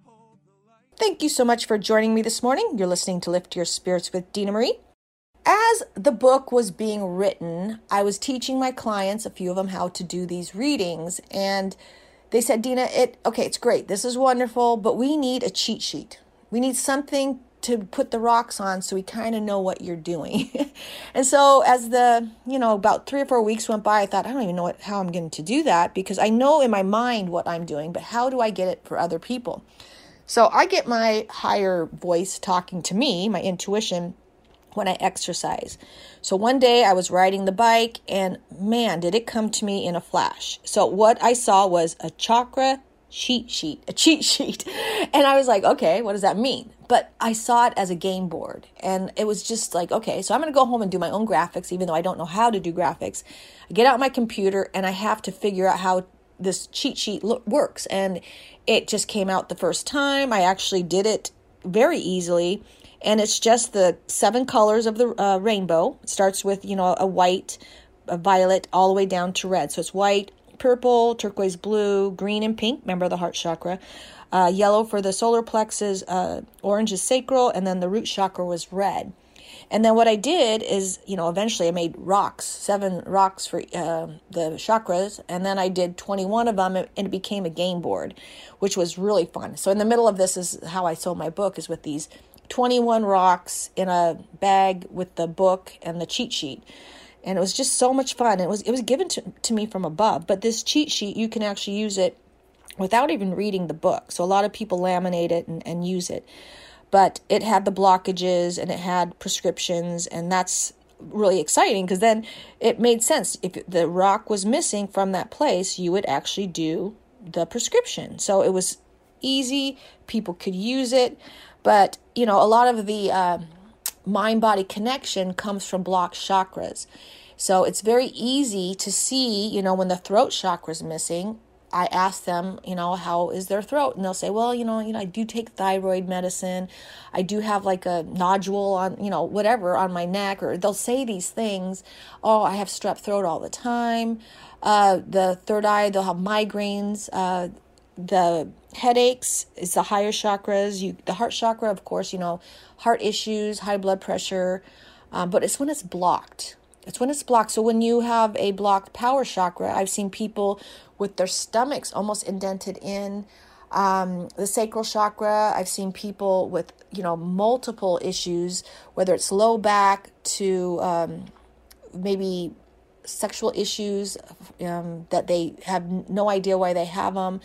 hold the light.
Thank you so much for joining me this morning. You're listening to Lift Your Spirits with Dena Marie. As the book was being written, I was teaching my clients, a few of them, how to do these readings. And they said, Dena, it okay, it's great. This is wonderful, but we need a cheat sheet. We need something to put the rocks on so we kind of know what you're doing. and so as the, you know, about 3 or 4 weeks went by, I thought I don't even know what, how I'm going to do that because I know in my mind what I'm doing, but how do I get it for other people? So I get my higher voice talking to me, my intuition when I exercise. So one day I was riding the bike and man, did it come to me in a flash. So what I saw was a chakra cheat sheet, a cheat sheet. And I was like, okay, what does that mean? But I saw it as a game board. And it was just like, okay, so I'm going to go home and do my own graphics, even though I don't know how to do graphics. I get out my computer and I have to figure out how this cheat sheet lo- works. And it just came out the first time. I actually did it very easily. And it's just the seven colors of the uh, rainbow. It starts with, you know, a white, a violet, all the way down to red. So it's white, purple, turquoise blue, green, and pink. Remember the heart chakra. Uh, yellow for the solar plexus, uh, orange is sacral, and then the root chakra was red. And then what I did is, you know, eventually I made rocks, seven rocks for uh, the chakras, and then I did 21 of them, and it became a game board, which was really fun. So in the middle of this is how I sold my book is with these 21 rocks in a bag with the book and the cheat sheet. And it was just so much fun. It was it was given to, to me from above, but this cheat sheet you can actually use it without even reading the book. So a lot of people laminate it and, and use it but it had the blockages and it had prescriptions and that's really exciting because then it made sense if the rock was missing from that place you would actually do the prescription so it was easy people could use it but you know a lot of the uh, mind body connection comes from blocked chakras so it's very easy to see you know when the throat chakra is missing I ask them, you know, how is their throat? And they'll say, well, you know, you know, I do take thyroid medicine. I do have like a nodule on, you know, whatever on my neck, or they'll say these things. Oh, I have strep throat all the time. Uh, the third eye, they'll have migraines. Uh, the headaches is the higher chakras. You, the heart chakra, of course, you know, heart issues, high blood pressure. Um, but it's when it's blocked. It's when it's blocked. So when you have a blocked power chakra, I've seen people with their stomachs almost indented in. Um, the sacral chakra, I've seen people with, you know, multiple issues, whether it's low back to um, maybe sexual issues um, that they have no idea why they have them.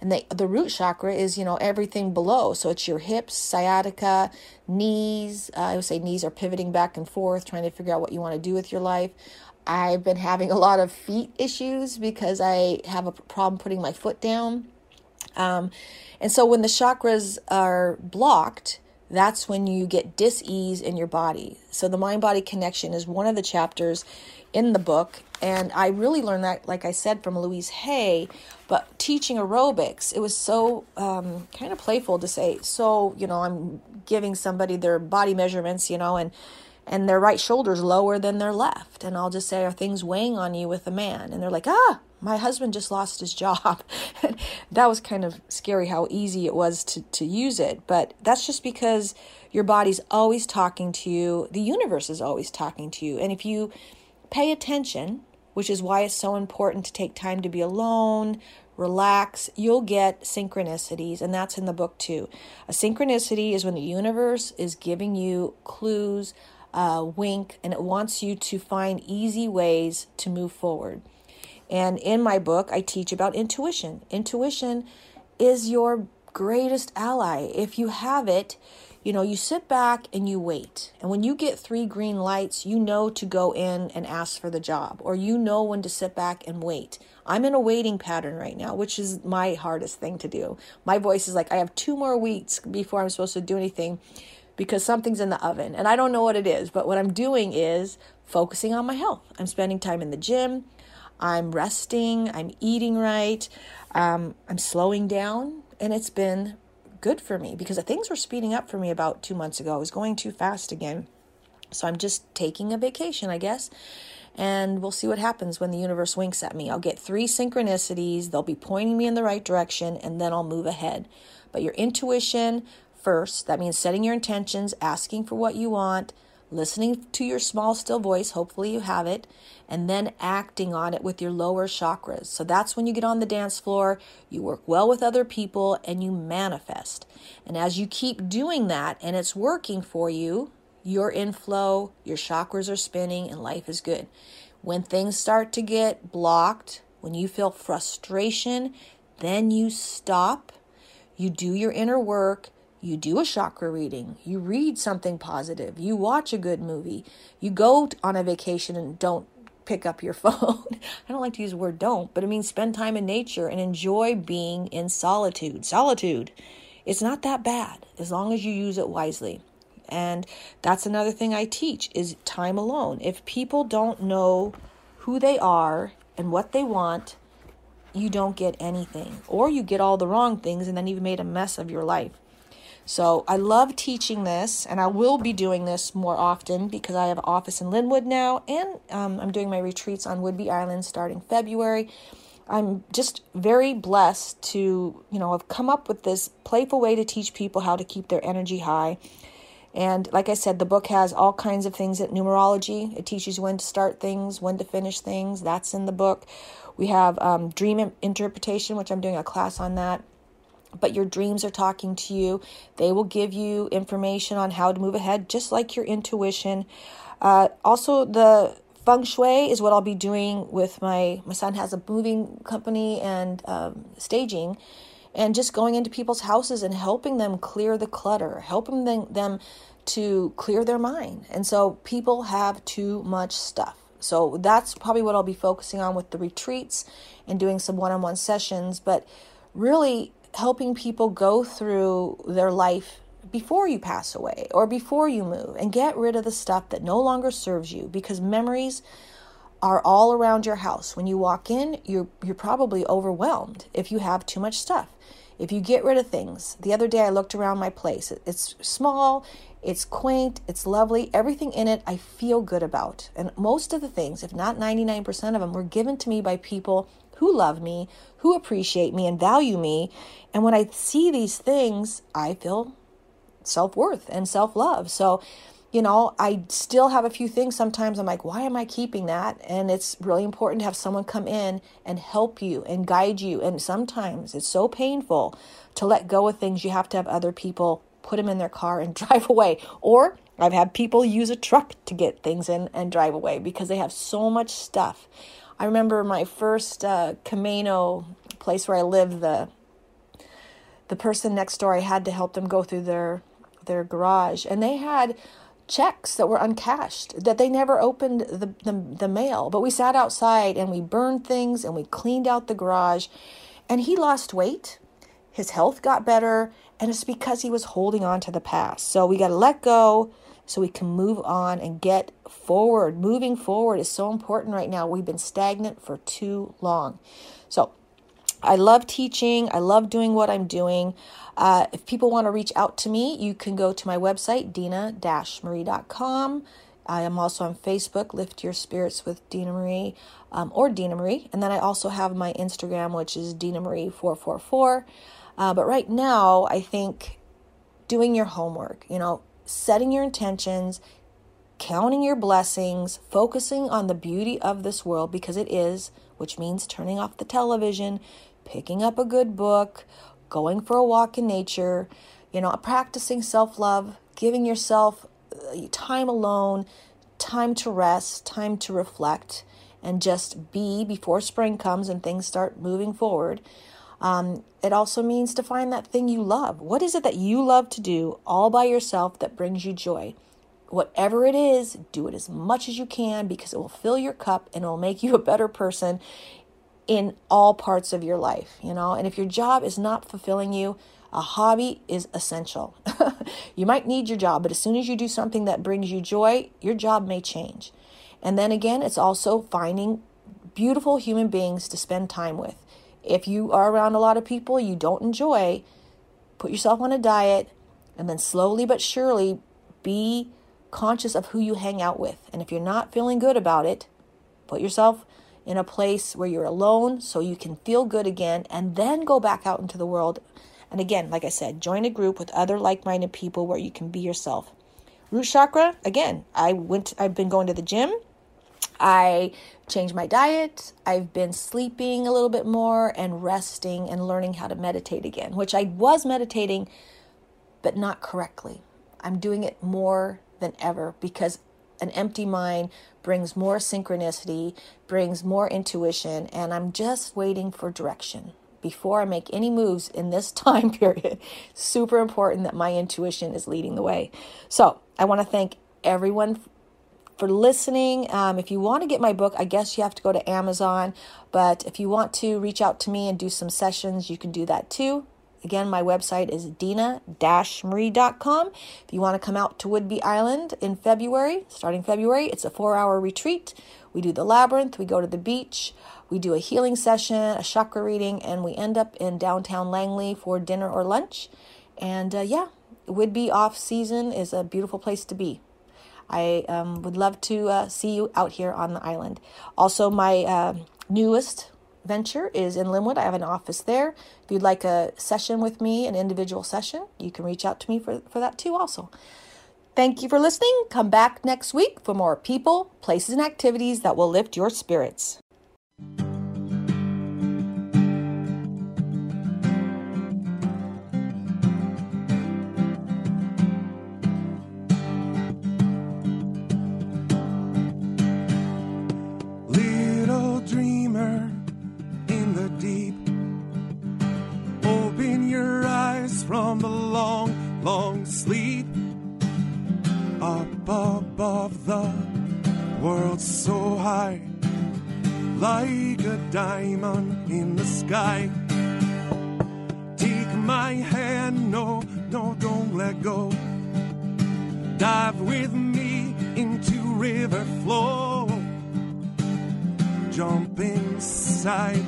And they, the root chakra is, you know, everything below. So it's your hips, sciatica, knees. Uh, I would say knees are pivoting back and forth, trying to figure out what you want to do with your life. I've been having a lot of feet issues because I have a problem putting my foot down. Um, and so when the chakras are blocked, that's when you get dis-ease in your body. So the mind-body connection is one of the chapters in the book, and I really learned that, like I said, from Louise Hay. But teaching aerobics, it was so um, kind of playful to say. So you know, I'm giving somebody their body measurements, you know, and and their right shoulder's lower than their left. And I'll just say, Are things weighing on you with a man? And they're like, Ah, my husband just lost his job. that was kind of scary how easy it was to, to use it. But that's just because your body's always talking to you, the universe is always talking to you. And if you pay attention, which is why it's so important to take time to be alone, relax, you'll get synchronicities, and that's in the book too. A synchronicity is when the universe is giving you clues uh, wink and it wants you to find easy ways to move forward. And in my book, I teach about intuition. Intuition is your greatest ally. If you have it, you know, you sit back and you wait. And when you get three green lights, you know to go in and ask for the job, or you know when to sit back and wait. I'm in a waiting pattern right now, which is my hardest thing to do. My voice is like, I have two more weeks before I'm supposed to do anything because something's in the oven and I don't know what it is. But what I'm doing is focusing on my health. I'm spending time in the gym. I'm resting. I'm eating right. Um, I'm slowing down. And it's been good for me because things were speeding up for me about two months ago. I was going too fast again. So I'm just taking a vacation, I guess. And we'll see what happens when the universe winks at me. I'll get three synchronicities. They'll be pointing me in the right direction, and then I'll move ahead. But your intuition, first. That means setting your intentions, asking for what you want, listening to your small, still voice. Hopefully, you have it. And then acting on it with your lower chakras. So that's when you get on the dance floor, you work well with other people, and you manifest. And as you keep doing that and it's working for you, you're in flow, your chakras are spinning, and life is good. When things start to get blocked, when you feel frustration, then you stop, you do your inner work, you do a chakra reading, you read something positive, you watch a good movie, you go on a vacation and don't pick up your phone. I don't like to use the word don't, but it means spend time in nature and enjoy being in solitude. Solitude. It's not that bad as long as you use it wisely. And that's another thing I teach is time alone. If people don't know who they are and what they want, you don't get anything or you get all the wrong things and then you've made a mess of your life. So I love teaching this, and I will be doing this more often because I have an office in Lynnwood now, and um, I'm doing my retreats on Whidbey Island starting February. I'm just very blessed to, you know, have come up with this playful way to teach people how to keep their energy high. And like I said, the book has all kinds of things at numerology. It teaches when to start things, when to finish things. That's in the book. We have um, dream interpretation, which I'm doing a class on that. But your dreams are talking to you. They will give you information on how to move ahead, just like your intuition. Uh, also, the feng shui is what I'll be doing with my my son has a moving company and um, staging, and just going into people's houses and helping them clear the clutter, helping them, them to clear their mind. And so people have too much stuff. So that's probably what I'll be focusing on with the retreats and doing some one on one sessions, but really helping people go through their life before you pass away or before you move and get rid of the stuff that no longer serves you because memories are all around your house. When you walk in, you're you're probably overwhelmed if you have too much stuff. If you get rid of things. The other day I looked around my place. It's small, it's quaint, it's lovely. Everything in it I feel good about. And most of the things, if not 99% of them, were given to me by people who love me, who appreciate me and value me. And when I see these things, I feel self worth and self love. So, you know, I still have a few things. Sometimes I'm like, why am I keeping that? And it's really important to have someone come in and help you and guide you. And sometimes it's so painful to let go of things. You have to have other people put them in their car and drive away. Or I've had people use a truck to get things in and drive away because they have so much stuff. I remember my first uh, Camano place where I lived, the the person next door, I had to help them go through their their garage, and they had checks that were uncashed that they never opened the, the, the mail. But we sat outside and we burned things and we cleaned out the garage and he lost weight his health got better and it's because he was holding on to the past. So we got to let go so we can move on and get forward moving forward is so important right now we've been stagnant for too long so I love teaching. I love doing what I'm doing. Uh, if people want to reach out to me, you can go to my website, dena-marie.com. I am also on Facebook, Lift Your Spirits with Dena Marie, um, or Dena Marie. And then I also have my Instagram, which is Dena Marie444. Uh, but right now, I think doing your homework, you know, setting your intentions, counting your blessings, focusing on the beauty of this world because it is, which means turning off the television, picking up a good book, going for a walk in nature, you know, practicing self love, giving yourself uh, time alone, time to rest, time to reflect, and just be before spring comes and things start moving forward. Um, it also means to find that thing you love. What is it that you love to do all by yourself that brings you joy? Whatever it is, do it as much as you can because it will fill your cup and it will make you a better person in all parts of your life, you know. And if your job is not fulfilling you, a hobby is essential. you might need your job, but as soon as you do something that brings you joy, your job may change. And then again, it's also finding beautiful human beings to spend time with. If you are around a lot of people you don't enjoy, put yourself on a diet and then slowly but surely be conscious of who you hang out with. And if you're not feeling good about it, put yourself in a place where you're alone so you can feel good again and then go back out into the world. And again, like I said, join a group with other like-minded people where you can be yourself. Root chakra, again, I went I've been going to the gym. I changed my diet. I've been sleeping a little bit more and resting and learning how to meditate again, which I was meditating but not correctly. I'm doing it more than ever because an empty mind brings more synchronicity, brings more intuition, and I'm just waiting for direction before I make any moves in this time period. Super important that my intuition is leading the way. So I want to thank everyone for listening. Um, if you want to get my book, I guess you have to go to Amazon. But if you want to reach out to me and do some sessions, you can do that too. Again, my website is dena-marie.com. If you want to come out to Whidbey Island in February, starting February, it's a four hour retreat. We do the labyrinth, we go to the beach, we do a healing session, a chakra reading, and we end up in downtown Langley for dinner or lunch. And uh, yeah, Whidbey off season is a beautiful place to be. I um, would love to uh, see you out here on the island. Also, my uh, newest venture is in Lynnwood. I have an office there. If you'd like a session with me, an individual session, you can reach out to me for, for that too, also. Thank you for listening. Come back next week for more people, places, and activities that will lift your spirits.
Like a diamond in the sky. Take my hand, no, no, don't let go. Dive with me into river flow jump inside,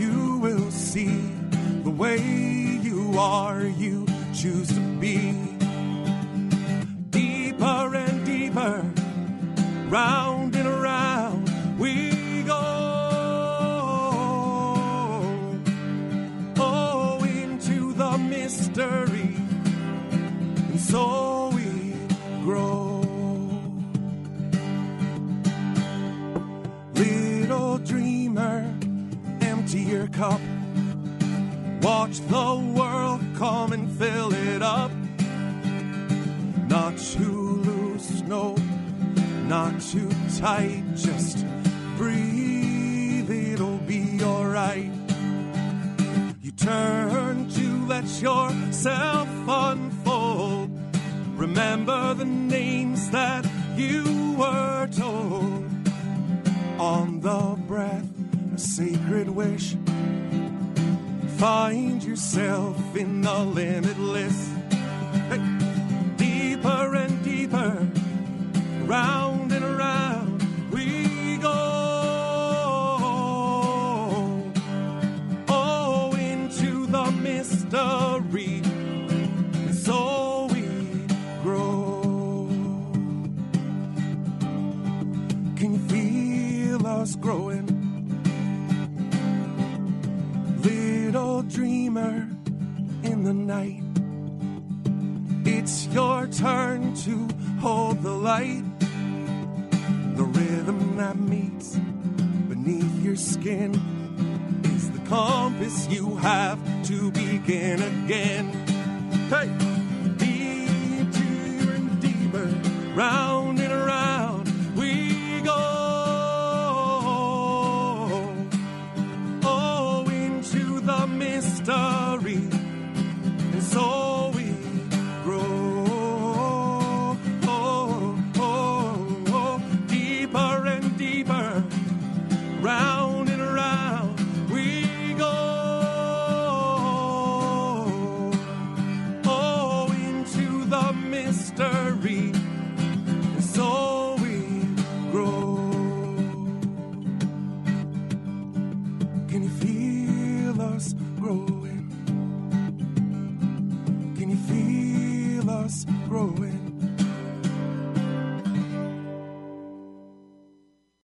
you will see the way you are, you choose to be. Deeper and deeper, round so we grow. Little dreamer, empty your cup. Watch the world come and fill it up. Not too loose, no, not too tight. Just breathe, it'll be alright. You turn to let yourself unfold. Remember the names that you were told on the breath, a sacred wish. Find yourself in the limitless. Deeper and deeper, round dreamer in the night. It's your turn to hold the light. The rhythm that meets beneath your skin is the compass you have to begin again. Hey! Deeper and deeper, round